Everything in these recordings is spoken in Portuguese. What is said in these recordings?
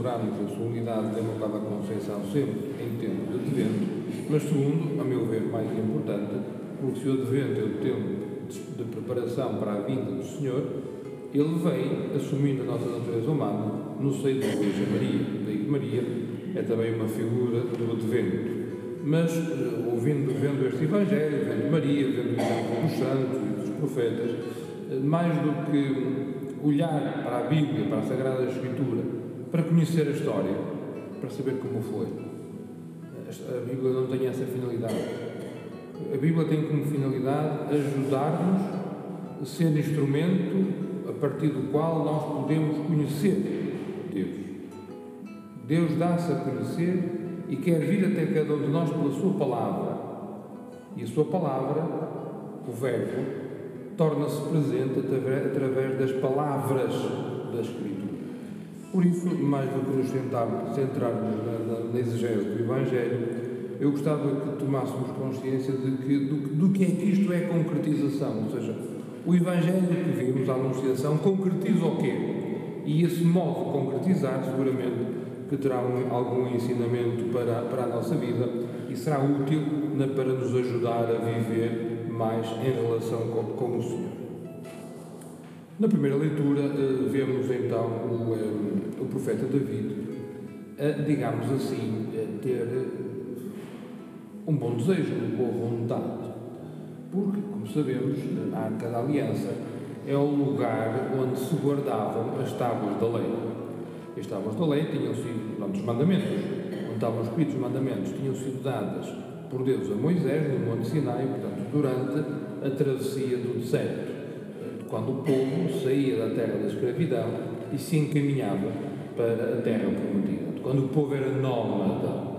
porque celebramos a solenidade da Imaculada Conceição sempre em tempo de Advento, mas segundo, a meu ver, mais importante, porque se o Advento é o tempo de preparação para a vinda do Senhor, ele vem assumindo a nossa natureza humana no seio da Igreja Maria. Daí que Maria é também uma figura do Advento. Mas, eh, ouvindo, vendo este Evangelho, vendo Maria, vendo o exemplo dos santos e dos profetas, eh, mais do que olhar para a Bíblia, para a Sagrada Escritura, para conhecer a história, para saber como foi, a Bíblia não tem essa finalidade a Bíblia tem como finalidade ajudar-nos a ser instrumento a partir do qual nós podemos conhecer Deus. Deus dá-se a conhecer e quer vir até cada um de nós pela Sua palavra. E a Sua palavra, o Verbo, torna-se presente através das palavras da Escritura. Por isso, mais do que nos centrarmos na, na, na exegese do Evangelho, eu gostava que tomássemos consciência de que, do, do que é que isto é concretização, ou seja, o Evangelho que vimos, a Anunciação, concretiza o quê? E esse modo de concretizar, seguramente, que terá um, algum ensinamento para, para a nossa vida e será útil na, para nos ajudar a viver mais em relação com, com o Senhor. Na primeira leitura, eh, vemos então o, eh, o profeta David, eh, digamos assim, ter um bom desejo, uma boa vontade. Porque, como sabemos, a Arca da Aliança é o lugar onde se guardavam as tábuas da lei. As tábuas da lei tinham sido, não, dos mandamentos, onde estavam escritos os mandamentos, tinham sido dadas por Deus a Moisés no Monte Sinai, portanto, durante a travessia do deserto, quando o povo saía da terra da escravidão e se encaminhava para a terra prometida. Quando o povo era nómada,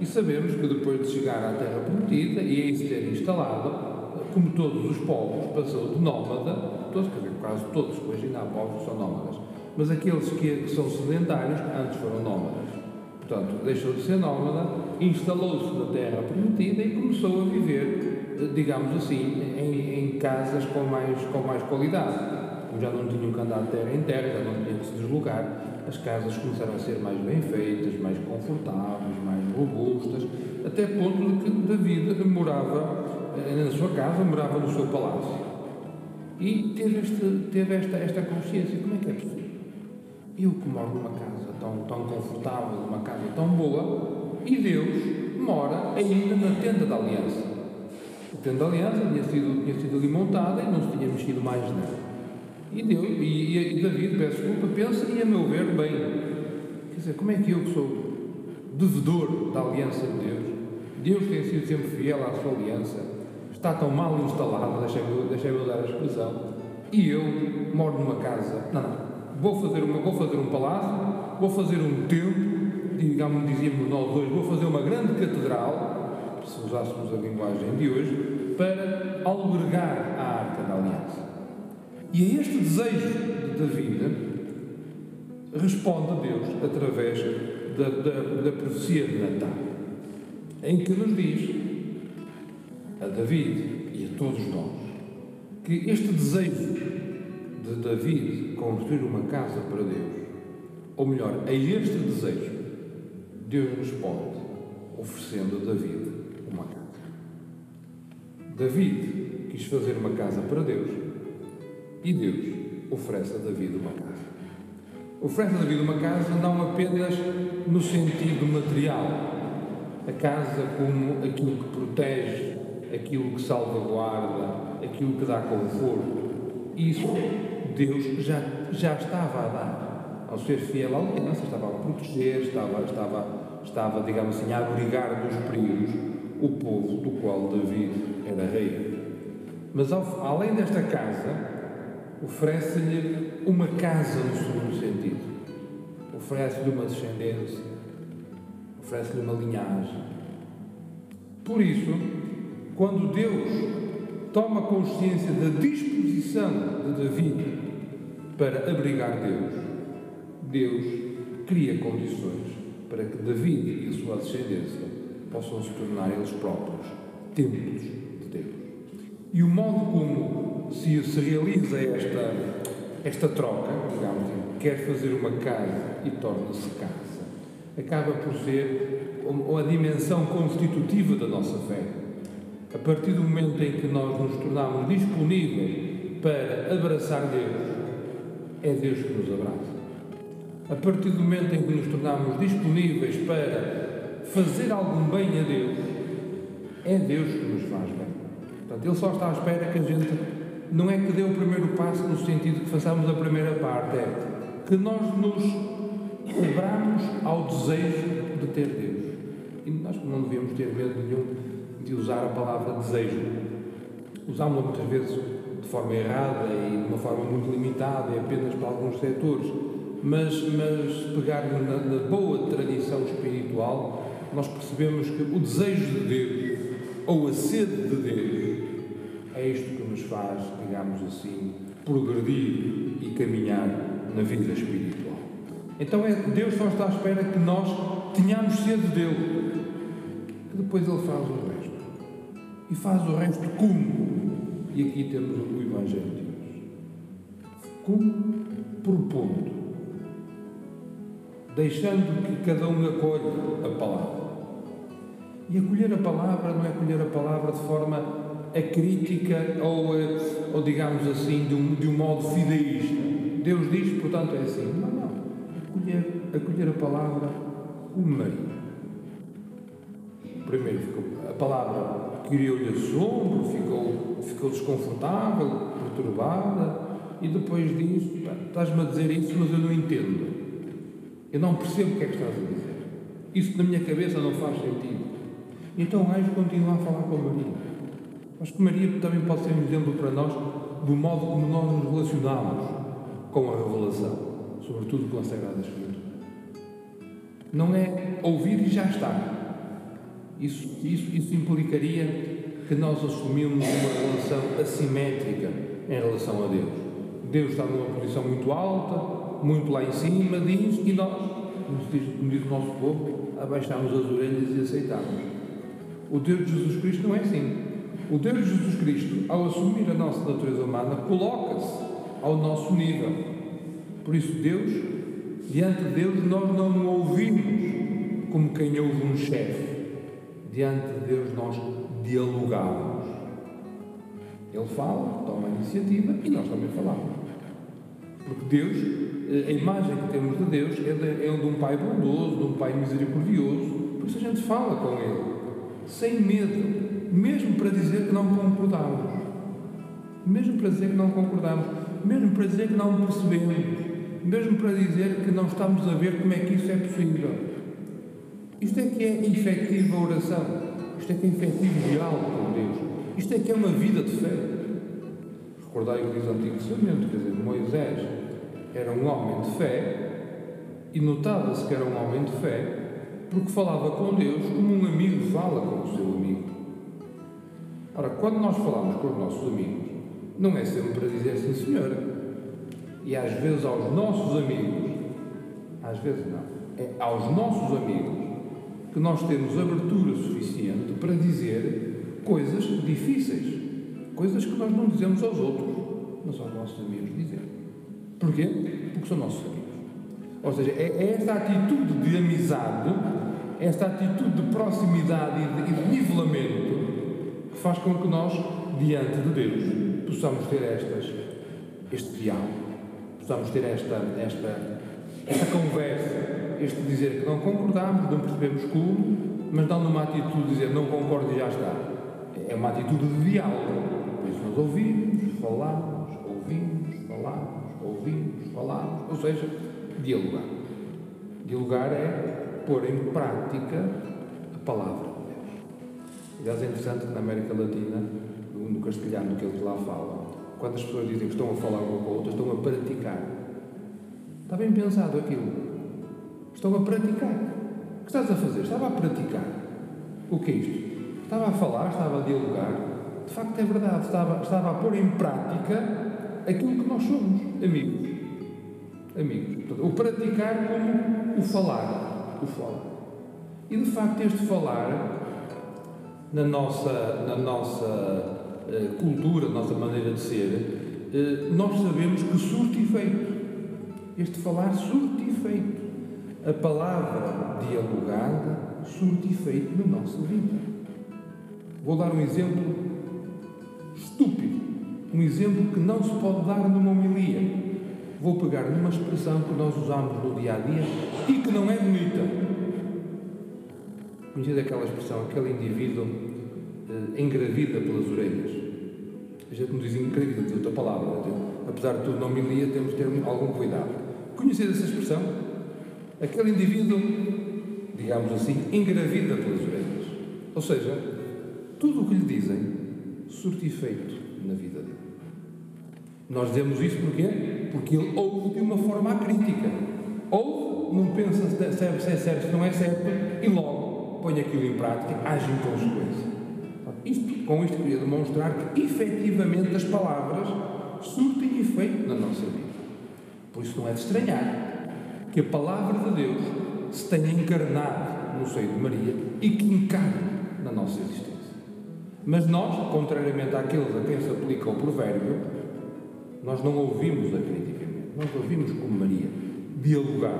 e sabemos que depois de chegar à Terra Prometida e aí se ter instalado, como todos os povos, passou de nómada, todos, quer dizer, quase todos, ainda há povos que são nómadas, mas aqueles que, que são sedentários antes foram nómadas. Portanto, deixou de ser nómada, instalou-se na Terra Prometida e começou a viver, digamos assim, em, em casas com mais, com mais qualidade já não tinham que andar de terra em terra, já não tinham que se deslocar, as casas começaram a ser mais bem feitas, mais confortáveis, mais robustas, até ponto de que David morava eh, na sua casa, morava no seu palácio. E teve, este, teve esta, esta consciência: como é que é possível? Eu que moro numa casa tão, tão confortável, numa casa tão boa, e Deus mora ainda na tenda da aliança. A tenda da aliança tinha sido, tinha sido ali montada e não se tinha mexido mais nada. E, Deus, e, e David, peço desculpa, pensa e, a meu ver, bem. Quer dizer, como é que eu que sou devedor da aliança de Deus, Deus tem sido sempre fiel à sua aliança, está tão mal instalado, deixem-me deixem usar a expressão, e eu moro numa casa. Não, não. Vou fazer, uma, vou fazer um palácio, vou fazer um templo, digamos, dizíamos nós dois, vou fazer uma grande catedral, se usássemos a linguagem de hoje, para albergar a arca da aliança. E a este desejo de David responde Deus através da, da, da profecia de Natal, em que nos diz a David e a todos nós que este desejo de David construir uma casa para Deus, ou melhor, a este desejo, Deus responde oferecendo a David uma casa. David quis fazer uma casa para Deus e Deus oferece a David uma casa. Oferece a David uma casa não apenas no sentido material, a casa como aquilo que protege, aquilo que salvaguarda, aquilo que dá conforto. Isso Deus já, já estava a dar. Ao ser fiel à aliança, estava a proteger, estava, estava, estava, digamos assim, a abrigar dos perigos o povo do qual David era rei. Mas ao, além desta casa, oferece-lhe uma casa no segundo sentido, oferece-lhe uma descendência, oferece-lhe uma linhagem. Por isso, quando Deus toma consciência da disposição de David para abrigar Deus, Deus cria condições para que David e a sua descendência possam se tornar eles próprios templos de Deus. E o modo como se, se realiza esta, esta troca, digamos, quer fazer uma casa e torna-se casa, acaba por ser a dimensão constitutiva da nossa fé. A partir do momento em que nós nos tornamos disponíveis para abraçar Deus, é Deus que nos abraça. A partir do momento em que nos tornamos disponíveis para fazer algum bem a Deus, é Deus que nos faz bem. Portanto, Ele só está à espera que a gente não é que dê o primeiro passo no sentido que façamos a primeira parte, é que nós nos cobramos ao desejo de ter Deus. E nós não devemos ter medo nenhum de usar a palavra desejo. Usámos-la muitas vezes de forma errada e de uma forma muito limitada e apenas para alguns setores. Mas, mas pegarmos na, na boa tradição espiritual, nós percebemos que o desejo de Deus ou a sede de Deus é isto que nos faz, digamos assim, progredir e caminhar na vida espiritual. Então é, Deus só está à espera que nós tenhamos sede dele, que depois Ele faz o resto. E faz o resto como? E aqui temos o Evangelho de Deus. Como? Propondo. Deixando que cada um acolha a palavra. E acolher a palavra não é acolher a palavra de forma acrítica ou, ou digamos assim, de um, de um modo fideísta. Deus diz, portanto, é assim. Não, não. Acolher, acolher a palavra como Maria. Primeiro, a palavra criou-lhe assombro, ficou, ficou desconfortável, perturbada, e depois diz: Estás-me a dizer isso, mas eu não entendo. Eu não percebo o que é que estás a dizer. Isso na minha cabeça não faz sentido. Então o anjo continua a falar com Maria. Acho que Maria também pode ser um exemplo para nós do modo como nós nos relacionamos com a revelação, sobretudo com a Sagrada Escritura. Não é ouvir e já está. Isso, isso, isso implicaria que nós assumimos uma relação assimétrica em relação a Deus. Deus está numa posição muito alta, muito lá em cima, diz, e nós, como diz, como diz o nosso povo, abaixamos as orelhas e aceitamos. O Deus de Jesus Cristo não é assim. O Deus de Jesus Cristo, ao assumir a nossa natureza humana, coloca-se ao nosso nível. Por isso, Deus, diante de Deus, nós não o ouvimos como quem ouve um chefe diante de Deus nós dialogamos. Ele fala, toma a iniciativa e nós também falamos. Porque Deus, a imagem que temos de Deus é de, é de um Pai bondoso, de um Pai misericordioso. Por isso a gente fala com Ele, sem medo, mesmo para dizer que não concordamos. Mesmo para dizer que não concordamos, mesmo para dizer que não percebemos, mesmo para dizer que não estamos a ver como é que isso é possível. Isto é que é efetiva oração. Isto é que é efetivo diálogo com Deus. Isto é que é uma vida de fé. Recordai o que diz o Antigo Testamento, quer dizer, Moisés era um homem de fé e notava-se que era um homem de fé porque falava com Deus como um amigo fala com o seu amigo. Ora, quando nós falamos com os nossos amigos, não é sempre para dizer sim, senhor. E às vezes aos nossos amigos, às vezes não, é aos nossos amigos que nós temos abertura suficiente para dizer coisas difíceis, coisas que nós não dizemos aos outros, mas aos nossos amigos dizer. Porquê? Porque são nossos amigos. Ou seja, é, é esta atitude de amizade, esta atitude de proximidade e de, nivelamento faz com que nós, diante de Deus, possamos ter estas, este diálogo, possamos ter esta, esta, esta conversa este dizer que não concordamos, não percebemos como, mas não numa atitude de dizer não concordo e já está. É uma atitude de diálogo. Por isso nós ouvimos, falamos, ouvimos, falamos, ouvimos, falamos, ou seja, dialogar. Dialogar é pôr em prática a palavra. Aliás, é interessante que na América Latina, no castelhano que eles lá falam, quando as pessoas dizem que estão a falar uma com a outra, estão a praticar. Está bem pensado aquilo. Estão a praticar. O que estás a fazer? Estava a praticar. O que é isto? Estava a falar, estava a dialogar. De facto, é verdade. Estava, estava a pôr em prática aquilo que nós somos, amigos. Amigos. Portanto, o praticar como o falar. o falar. E de facto, este falar, na nossa, na nossa uh, cultura, na nossa maneira de ser, uh, nós sabemos que surte efeito. Este falar surte efeito. A palavra dialogada surte efeito na nossa vida. Vou dar um exemplo estúpido, um exemplo que não se pode dar numa homilia. Vou pegar numa expressão que nós usamos no dia a dia e que não é bonita Conhecida aquela expressão, aquele indivíduo uh, engravida pelas orelhas. A gente não diz engravida, diz outra palavra. Né? Apesar de tudo, não me lia, temos de ter algum cuidado. Conhecida essa expressão? Aquele indivíduo, digamos assim, engravida pelas orelhas. Ou seja, tudo o que lhe dizem surte efeito na vida dele. Nós dizemos isso porquê? Porque ele ouve de uma forma crítica. Ouve, não pensa se é certo, se não é certo, e logo põe aquilo em prática, age em consequência. Isto, com isto queria demonstrar que efetivamente as palavras surtem efeito na nossa vida. Por isso não é de estranhar que a palavra de Deus se tenha encarnado no seio de Maria e que encarne na nossa existência. Mas nós, contrariamente àqueles a quem se aplica o provérbio, nós não ouvimos acriticamente, nós ouvimos como Maria, dialogar,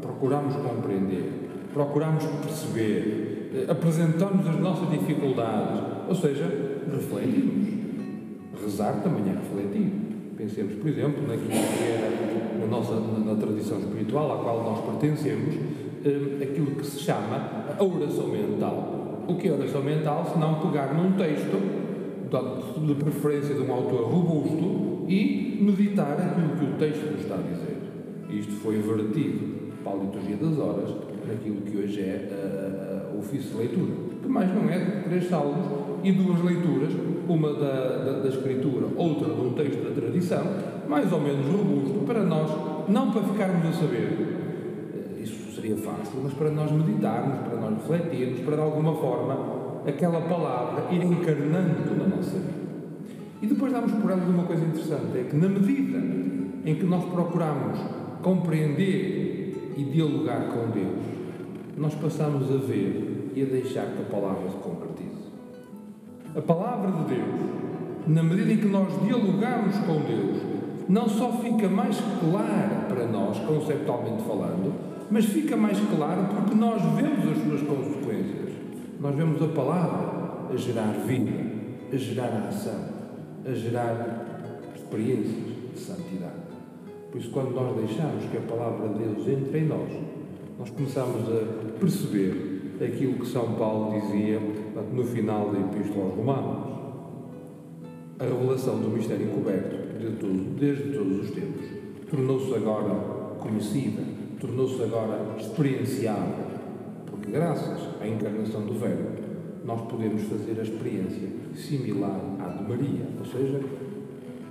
procuramos compreender, procuramos perceber, eh, apresentamos as nossas dificuldades, ou seja, refletimos. Rezar também é refletir. Pensemos, por exemplo, naquilo que era na nossa na, na tradição espiritual à qual nós pertencemos, eh, aquilo que se chama a oração mental. O que é oração mental se não pegar num texto, de preferência de um autor robusto, e meditar aquilo que o texto nos está a dizer. Isto foi vertido para a liturgia das horas naquilo que hoje é o ofício de leitura, que mais não é três salmos e duas leituras, uma da, da, da, escritura, outra de um texto da tradição, mais ou menos robusto, para nós, não para ficarmos a saber, isso seria fácil, mas para nós meditarmos, para nós refletirmos, para de alguma forma aquela palavra ir encarnando na nossa vida. E depois damos por ela uma coisa interessante, é que na medida em que nós procuramos compreender e dialogar com Deus, nós passamos a ver e a deixar que a palavra se concretize. A palavra de Deus, na medida em que nós dialogamos com Deus, não só fica mais clara para nós, conceptualmente falando, mas fica mais clara porque nós vemos as suas consequências. Nós vemos a palavra a gerar vida, a gerar ação, a gerar experiências de santidade. Por isso, quando nós deixamos que a palavra de Deus entre em nós, nós começamos a perceber aquilo que São Paulo dizia no final da Epístola aos Romanos. A revelação do mistério encoberto de tudo, desde todos os tempos. Tornou-se agora conhecida, tornou-se agora experienciável, porque graças à encarnação do Verbo nós podemos fazer a experiência similar à de Maria, ou seja,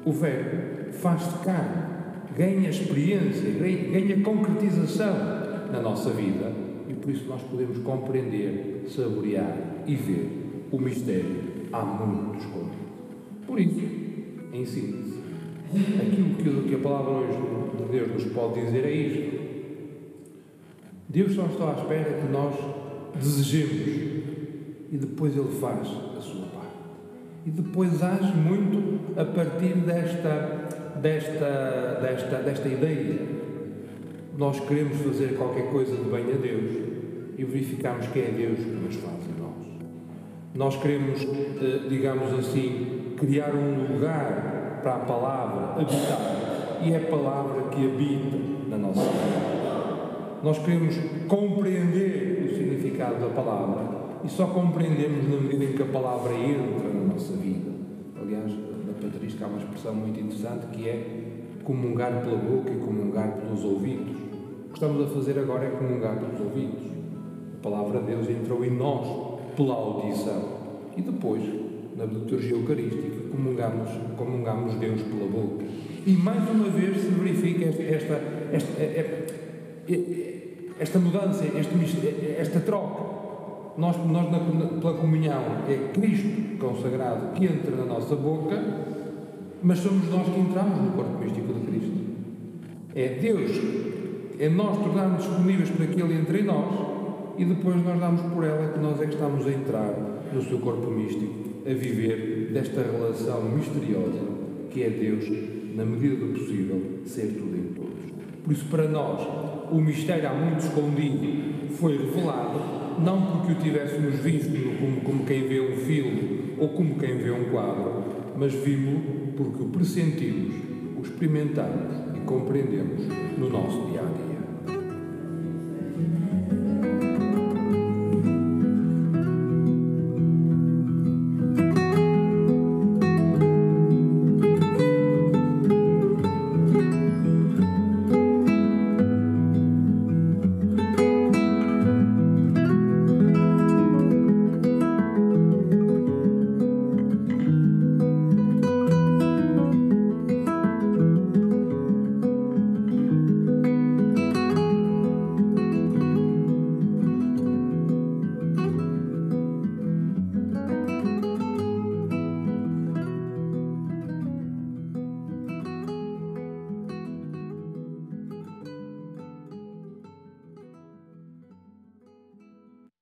o Verbo faz-se carne, ganha experiência, ganha concretização na nossa vida e por isso nós podemos compreender, saborear e ver o mistério há muito escondido. Por isso, em síntese, aquilo que a palavra hoje de Deus nos pode dizer é isto. Deus só está à espera que nós desejemos e depois Ele faz a sua parte. E depois age muito a partir desta, desta, desta, desta ideia nós queremos fazer qualquer coisa de bem a Deus e verificamos que é Deus que nos faz a nós. Nós queremos, eh, digamos assim, criar um lugar para a palavra habitar e é a palavra que habita na nossa vida. Nós queremos compreender o significado da palavra e só compreendemos na medida em que a palavra entra na nossa vida. Aliás, na patrística há uma expressão muito interessante que é comungar pela boca e comungar pelos ouvidos. Que estamos a fazer agora é comungar pelos ouvidos. A palavra de Deus entrou em nós pela audição. E depois, na liturgia eucarística, comungamos, comungamos Deus pela boca. E mais uma vez se verifica esta, esta, esta, é, é, é, esta mudança, este, esta troca. Nós, nós na, pela comunhão, é Cristo consagrado que entra na nossa boca, mas somos nós que entramos no corpo místico de Cristo. É Deus É nós tornarmos disponíveis para que Ele entre em nós e depois nós damos por ela que nós é que estamos a entrar no seu corpo místico, a viver desta relação misteriosa que é Deus, na medida do possível, ser tudo em todos. Por isso, para nós, o mistério há muito escondido foi revelado, não porque o tivéssemos visto como, como quem vê um filme ou como quem vê um quadro, mas vimos porque o pressentimos, o experimentamos compreendemos no nosso dia a dia.